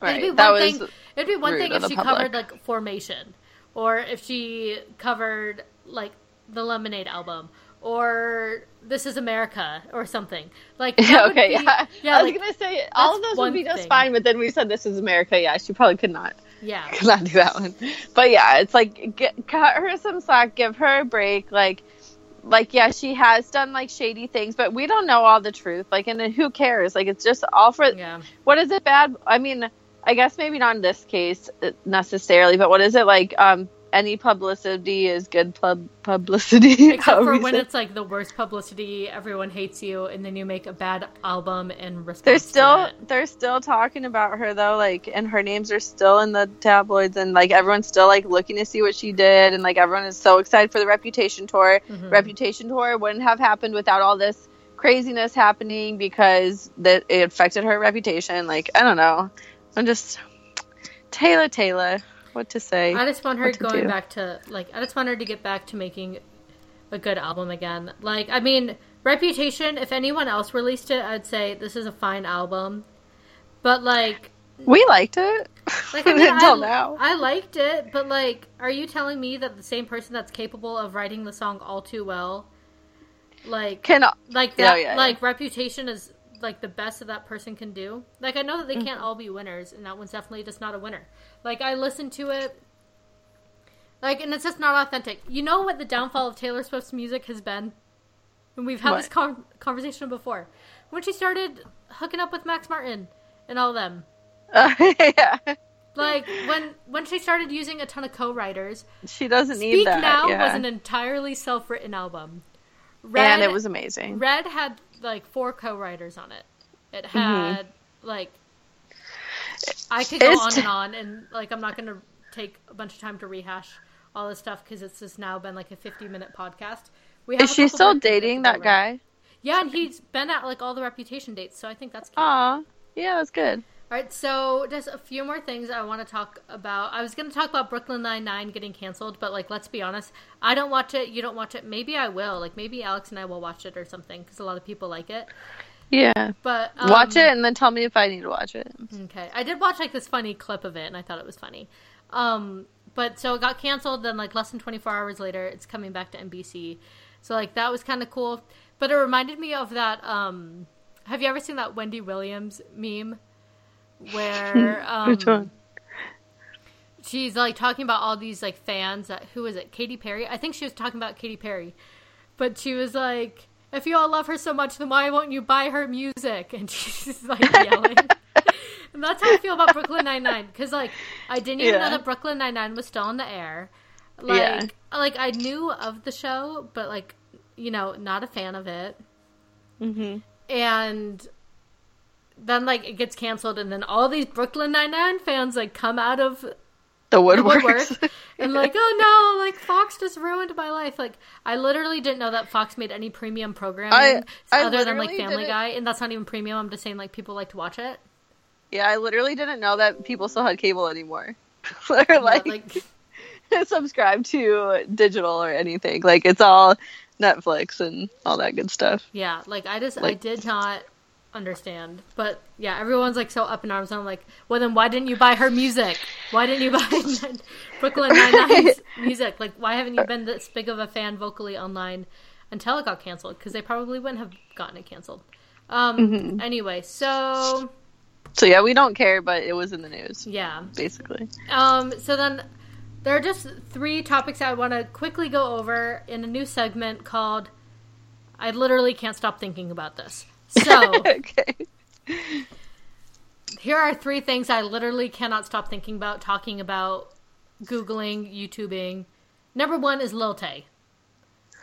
Right. it'd be that one thing. It'd be one thing if she public. covered like Formation, or if she covered like the Lemonade album, or This Is America, or something. Like, that would okay. be- yeah. yeah, I was like, gonna say all of those would be just thing. fine, but then we said this is America. Yeah, she probably could not yeah. could not do that one. But yeah, it's like get, cut her some slack, give her a break. Like, like yeah, she has done like shady things, but we don't know all the truth. Like, and then who cares? Like, it's just all for Yeah. what is it bad? I mean, I guess maybe not in this case uh, necessarily, but what is it like? Um, any publicity is good pub- publicity. Except for when it's like the worst publicity, everyone hates you, and then you make a bad album and response. they're still they're still talking about her though, like, and her names are still in the tabloids, and like everyone's still like looking to see what she did, and like everyone is so excited for the Reputation tour. Mhm. Reputation tour wouldn't have happened without all this craziness happening because that it affected her reputation. Like, I don't know, I'm just Taylor Taylor. What to say? I just want her to going do. back to like I just want her to get back to making a good album again. Like I mean, Reputation. If anyone else released it, I'd say this is a fine album. But like, We liked it like I mean, until I, now. I liked it. But like, are you telling me that the same person that's capable of writing the song all too well, like, Can like Yeah, that, yeah, like Reputation is like the best that that person can do. Like I know that they Mm-hmm. can't all be winners, and that one's definitely just not a winner. Like I listened to it, like, and it's just not authentic. You know what the downfall of Taylor Swift's music has been? And we've had What? this con- conversation before. When she started hooking up with Max Martin and all them. yeah. Like when when she started using a ton of co-writers, She doesn't need Speak that. Now yeah. was an entirely self-written album. Red, and it was amazing. Red had like four co-writers on it. It Mm-hmm. had like I could go It's on and on, and like I'm not gonna take a bunch of time to rehash all this stuff because it's just now been like a 50 minute podcast. We Is she still more things we have dating that guy? Yeah, and he's been at like all the reputation dates, so I think that's cute. Aw. Yeah, that's good. All right, so just a few more things I want to talk about. I was going to talk about Brooklyn Nine Nine getting canceled, but like, let's be honest, I don't watch it. You don't watch it. Maybe I will. Like, maybe Alex and I will watch it or something because a lot of people like it. Yeah. But um, watch it and then tell me if I need to watch it. Okay, I did watch like this funny clip of it, and I thought it was funny. Um, but so it got canceled. Then like less than 24 hours later, it's coming back to NBC. So like that was kind of cool. But it reminded me of that. Um, have you ever seen that Wendy Williams meme? Where um, Which one? she's like talking about all these like fans. That, who is it? Katy Perry. I think she was talking about Katy Perry, but she was like, "If you all love her so much, then why won't you buy her music?" And she's like yelling. and that's how I feel about Brooklyn Nine Nine because like I didn't even Yeah. know that Brooklyn Nine Nine was still on the air. Like, Yeah. like I knew of the show, but like you know, not a fan of it. hmm And then like it gets canceled, and then all these Brooklyn Nine Nine fans like come out of The the woodwork. and like, oh no, like Fox just ruined my life. Like I literally didn't know that Fox made any premium programming I- I other than like Family Guy, and that's not even premium. I'm just saying like people like to watch it. yeah, I literally didn't know that people still had cable anymore. or Yeah, like, like subscribe to digital or anything. Like it's all Netflix and all that good stuff. yeah, like I just I did not understand. But yeah, everyone's like so up in arms. And I'm like, well then why didn't you buy her music? Why didn't you buy Brooklyn Nine Nine's music? Like why haven't you been this big of a fan vocally online until it got canceled? Because they probably wouldn't have gotten it canceled. Um. Mm-hmm. Anyway, so So yeah, we don't care, but it was in the news yeah. basically. Um. So then. There are just three topics I want to quickly go over in a new segment called I literally can't stop thinking about this. So, okay. here are three things I literally cannot stop thinking about, talking about, Googling, YouTubing. Number one is Lil Tay.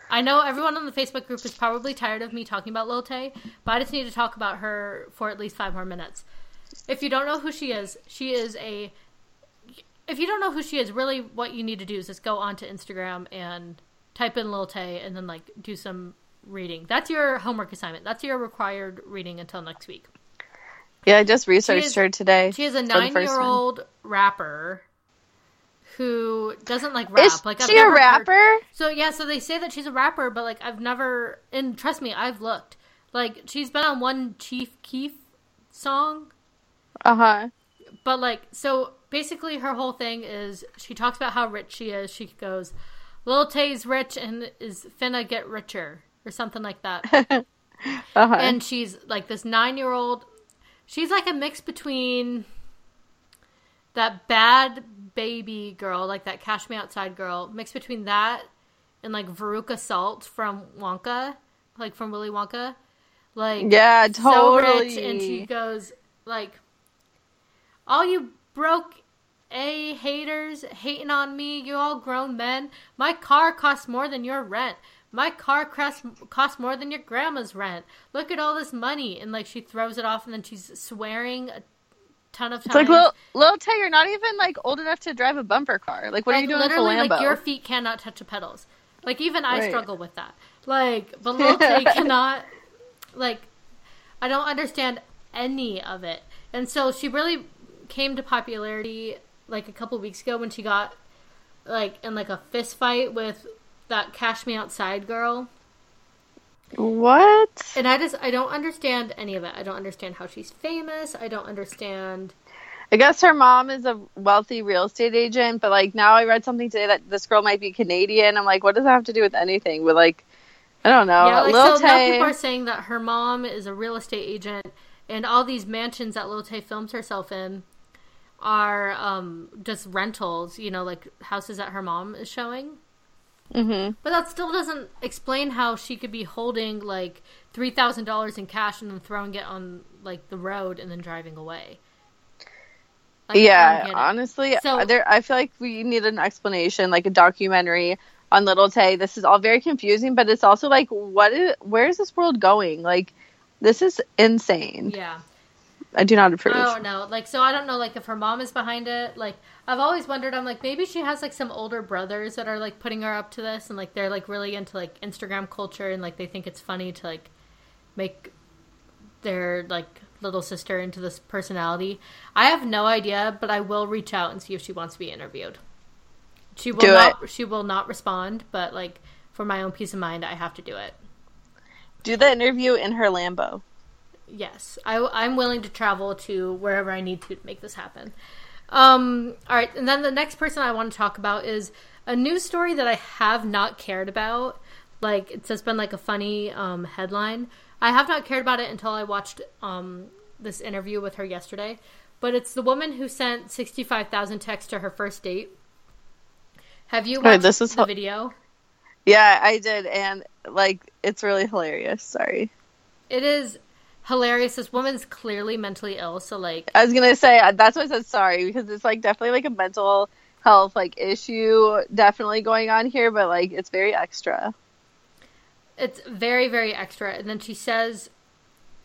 I know everyone on the Facebook group is probably tired of me talking about Lil Tay, but I just need to talk about her for at least five more minutes. If you don't know who she is, she is a. If you don't know who she is, really what you need to do is just go onto Instagram and type in Lil Tay and then like do some reading. That's your homework assignment. That's your required reading until next week. Yeah, I just researched is- her today. She is a for the first nine year time. old rapper who doesn't like rap. Is like I've she a never heard- rapper? So yeah, so they say that she's a rapper, but like I've never and trust me, I've looked. Like she's been on one Chief Keef song, Uh huh. but like so basically her whole thing is she talks about how rich she is. She goes, Lil Tay's rich and is finna get richer or something like that. Uh huh. and she's like this nine year old she's like a mix between that bad baby girl like that cash me outside girl mixed between that and like veruca salt from wonka like from willy wonka like yeah, so totally. rich and she goes like all you broke a haters hating on me you all grown men my car costs more than your rent my car costs costs more than your grandma's rent look at all this money and like she throws it off and then she's swearing a ton of it's times like Lil, Lil Tay, you're not even like old enough to drive a bumper car. Like, what are you doing with a Lambo? like your feet cannot touch the pedals like even i Right. struggle with that like but Lil Tay cannot like i don't understand any of it and so she really came to popularity like a couple weeks ago when she got like in like a fist fight with that cash me outside girl What? and i just i don't understand any of it i don't understand how she's famous i don't understand I guess her mom is a wealthy real estate agent, but like now I read something today that this girl might be Canadian. I'm like, what does that have to do with anything? But like, I don't know. Yeah, like Lil so now people are saying that her mom is a real estate agent, and all these mansions that Lil Tay films herself in are um, just rentals. You know, like houses that her mom is showing. Mhm. But that still doesn't explain how she could be holding like three thousand dollars in cash and then throwing it on like the road and then driving away. Like, yeah, honestly, So- there. I feel like we need an explanation, like a documentary on Lil Tay. This is all very confusing, but it's also like, what is? Where is this world going? Like, this is insane. yeah. I do not approve. Oh, I don't know. Like, so I don't know, like, if her mom is behind it. Like, I've always wondered, I'm like, maybe she has, like, some older brothers that are, like, putting her up to this. And, like, they're, like, really into, like, Instagram culture. And, like, they think it's funny to, like, make their, like, little sister into this personality. I have no idea, but I will reach out and see if she wants to be interviewed. She will Do not. She will not respond, but like for my own peace of mind, I have to do it. Do the interview in her Lambo. Yes, I, I'm willing to travel to wherever I need to to make this happen. Um, all right, and then the next person I want to talk about is a news story that I have not cared about. Like it's just been like a funny um, headline. I have not cared about it until I watched um, this interview with her yesterday. but it's the woman who sent 65,000 texts to her first date. Have you watched this is the ho- video? Yeah, I did, and like it's really hilarious. Sorry, It is hilarious. This woman's clearly mentally ill, so like I was gonna say uh, that's why I said sorry because it's like definitely like a mental health like issue definitely going on here, but like it's very extra. it's very very extra and then she says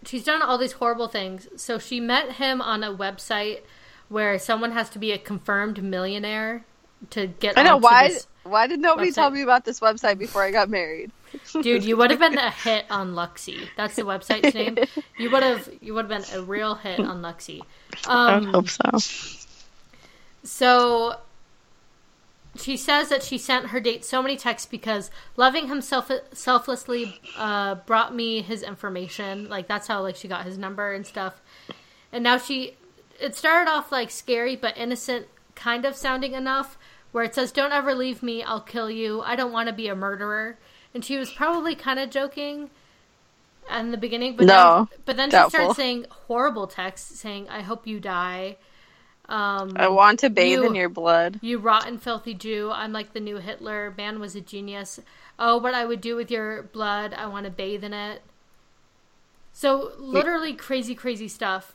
she's done all these horrible things so she met him on a website where someone has to be a confirmed millionaire to get I know why. Why did nobody tell me about this website before I got married? Dude you would have been a hit on luxy that's the website's name you would have you would have been a real hit on luxy I would um, hope so. So she says that she sent her date so many texts because loving him self- selflessly uh, brought me his information. Like that's how like she got his number and stuff. And now she it started off like scary but innocent kind of sounding enough where it says don't ever leave me, I'll kill you. I don't want to be a murderer. And she was probably kind of joking in the beginning, but No, then, but then she doubtful. started saying horrible texts saying I hope you die. Um, I want to bathe you- in your blood. you rotten, filthy Jew. I'm like the new Hitler. Man was a genius. Oh, what I would do with your blood. I want to bathe in it. So, literally crazy, crazy stuff.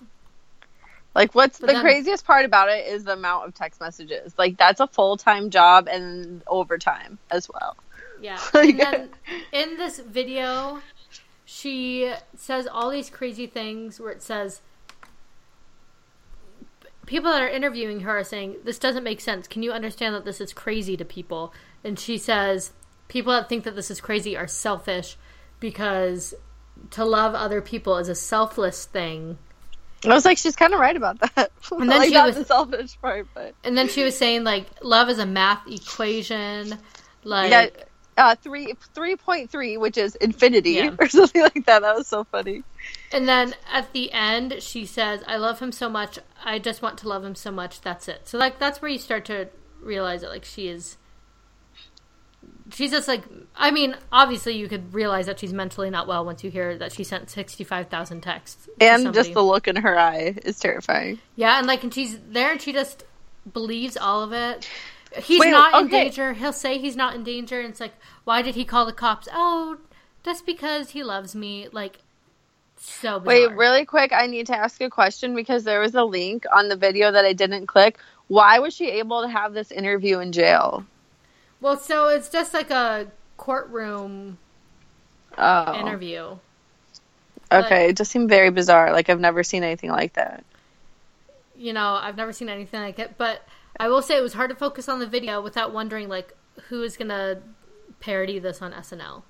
Like, what's But the then- craziest part about it is the amount of text messages. Like, that's a full time job and overtime as well. Yeah. And then in this video, she says all these crazy things where it says, people that are interviewing her are saying, This doesn't make sense. Can you understand that this is crazy to people? And she says, People that think that this is crazy are selfish because to love other people is a selfless thing. I was like, she's kind of right about that. And then like, she was- the selfish part, but And then she was saying, like, love is a math equation. Like, yeah, uh, three three point three, which is infinity Yeah. or something like that. That was so funny. And then at the end, she says, "I love him so much. I just want to love him so much. That's it." So like that's where you start to realize that like she is. She's just like I mean, obviously you could realize that she's mentally not well once you hear that she sent sixty five thousand texts. And just the look in her eye is terrifying. yeah, and like and she's there and she just believes all of it. He's Wait, not in danger. He'll say he's not in danger, and it's like, why did he call the cops? Oh, just because he loves me. Like, so bizarre. Wait, really quick, I need to ask a question because there was a link on the video that I didn't click. Why was she able to have this interview in jail? Well, so it's just like a courtroom Oh, interview. okay. It just seemed very bizarre. Like I've never seen anything like that. You know, I've never seen anything like it, but I will say it was hard to focus on the video without wondering like who is gonna parody this on SNL.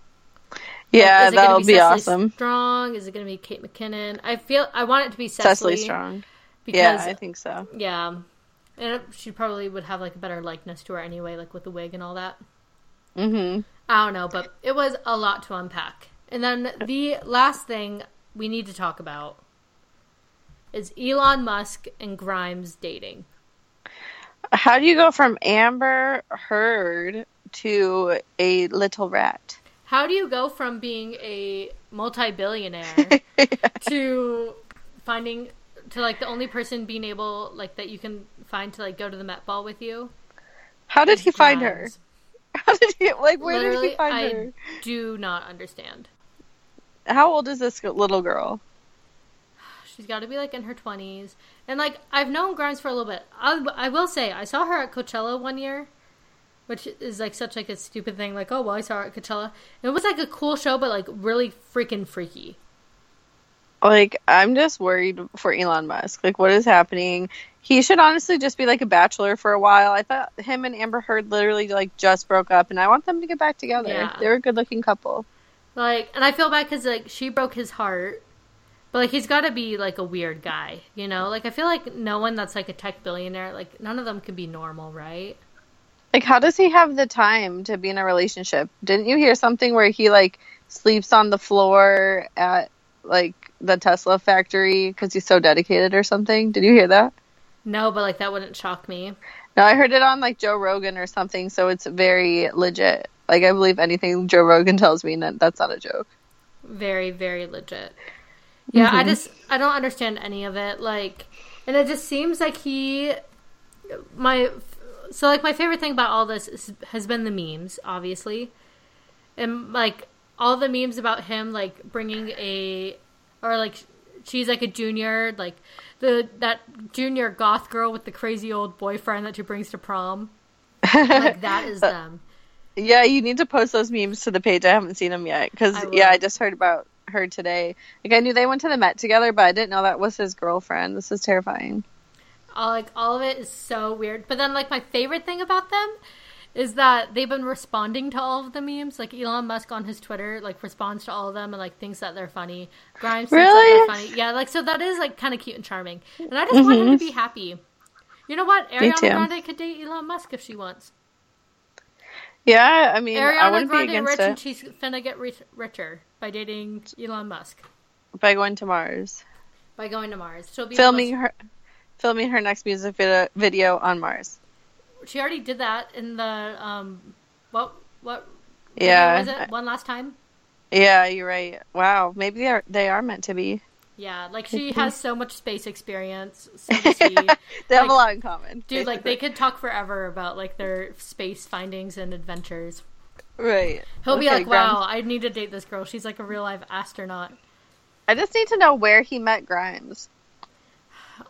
Yeah, is it gonna that'll be, Cecily awesome. Strong? Is it gonna be Kate McKinnon? I feel I want it to be Cecily, Cecily Strong. because Yeah, I think so. yeah, and she probably would have like a better likeness to her anyway, like with the wig and all that. hmm I don't know, but it was a lot to unpack. And then the last thing we need to talk about is Elon Musk and Grimes dating. How do you go from Amber Heard to a little rat? How do you go from being a multi-billionaire to finding to like the only person being able like that you can find to like go to the Met Ball with you? How did he find her? How did he like? Where Literally, did he find I her? do not understand. How old is this little girl? She's got to be like in her twenties, and like I've known Grimes for a little bit. I, I will say I saw her at Coachella one year, which is like such like a stupid thing. Like oh well, I saw her at Coachella. It was like a cool show, but like really freaking freaky. Like, I'm just worried for Elon Musk. Like, what is happening? He should honestly just be like a bachelor for a while. I thought him and Amber Heard literally like just broke up, and I want them to get back together. Yeah. They're a good-looking couple. Like, and I feel bad because like she broke his heart, but like he's got to be like a weird guy, you know? Like I feel like no one that's like a tech billionaire, like none of them can be normal, right? Like, how does he have the time to be in a relationship? Didn't you hear something where he like sleeps on the floor at like the Tesla factory because he's so dedicated or something? Did you hear that? No, but like that wouldn't shock me. No, I heard it on like Joe Rogan or something, so it's very legit. Like, I believe anything Joe Rogan tells me, and that- that's not a joke. Very, very legit. Yeah, I Mhm. just I don't understand any of it. Like, and it just seems like he, my, so like my favorite thing about all this is, has been the memes, obviously, and like all the memes about him like bringing a, or like she's like a junior, like the that junior goth girl with the crazy old boyfriend that she brings to prom. like that is them. Yeah, you need to post those memes to the page. I haven't seen them yet because yeah, I just heard about her today. Like I knew they went to the Met together, but I didn't know that was his girlfriend. This is terrifying. All, like all of it is so weird. But then like my favorite thing about them is that they've been responding to all of the memes. Like Elon Musk on his Twitter, like responds to all of them and like thinks that they're funny. Grimes really? they're funny. Yeah, like so that is like kind of cute and charming. And I just mm-hmm. want him to be happy. You know what? Ariana Grande could date Elon Musk if she wants. Yeah, I mean, Ariana I wouldn't Grande be against rich it. and she's finna get richer by dating Elon Musk. By going to Mars. By going to Mars, she'll be filming her, filming her next music video, on Mars. She already did that in the um, what what? Yeah, was it one last time? Yeah, you're right. Wow, maybe they are they are meant to be. Yeah, like she has so much space experience. So they like, have a lot in common. Dude, like they could talk forever about like their space findings and adventures. Right. He'll okay, be like, "Wow, I need to date this girl. She's like a real life astronaut." I just need to know where he met Grimes.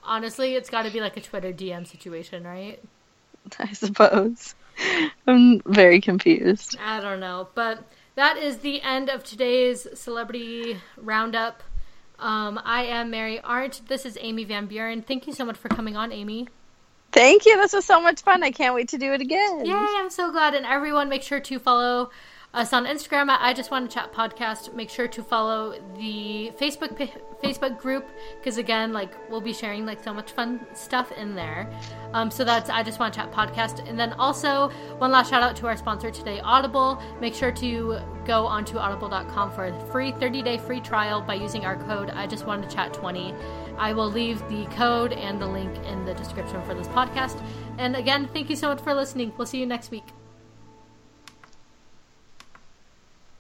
Honestly, it's got to be like a Twitter DM situation, right? I suppose. I'm very confused. I don't know, but that is the end of today's celebrity roundup. Um, I am Mary Arndt. This is Amy Van Buren. Thank you so much for coming on, Amy. Thank you. This was so much fun. I can't wait to do it again. Yay, I'm so glad. And everyone, make sure to follow us on Instagram at I Just Want to Chat Podcast. Make sure to follow the Facebook Facebook group because again, like we'll be sharing like so much fun stuff in there. Um, so that's I Just Want to Chat Podcast. And then also one last shout out to our sponsor today, Audible. Make sure to go onto audible.com for a free 30 day free trial by using our code I Just Want to Chat 20. I will leave the code and the link in the description for this podcast. And again, thank you so much for listening. We'll see you next week.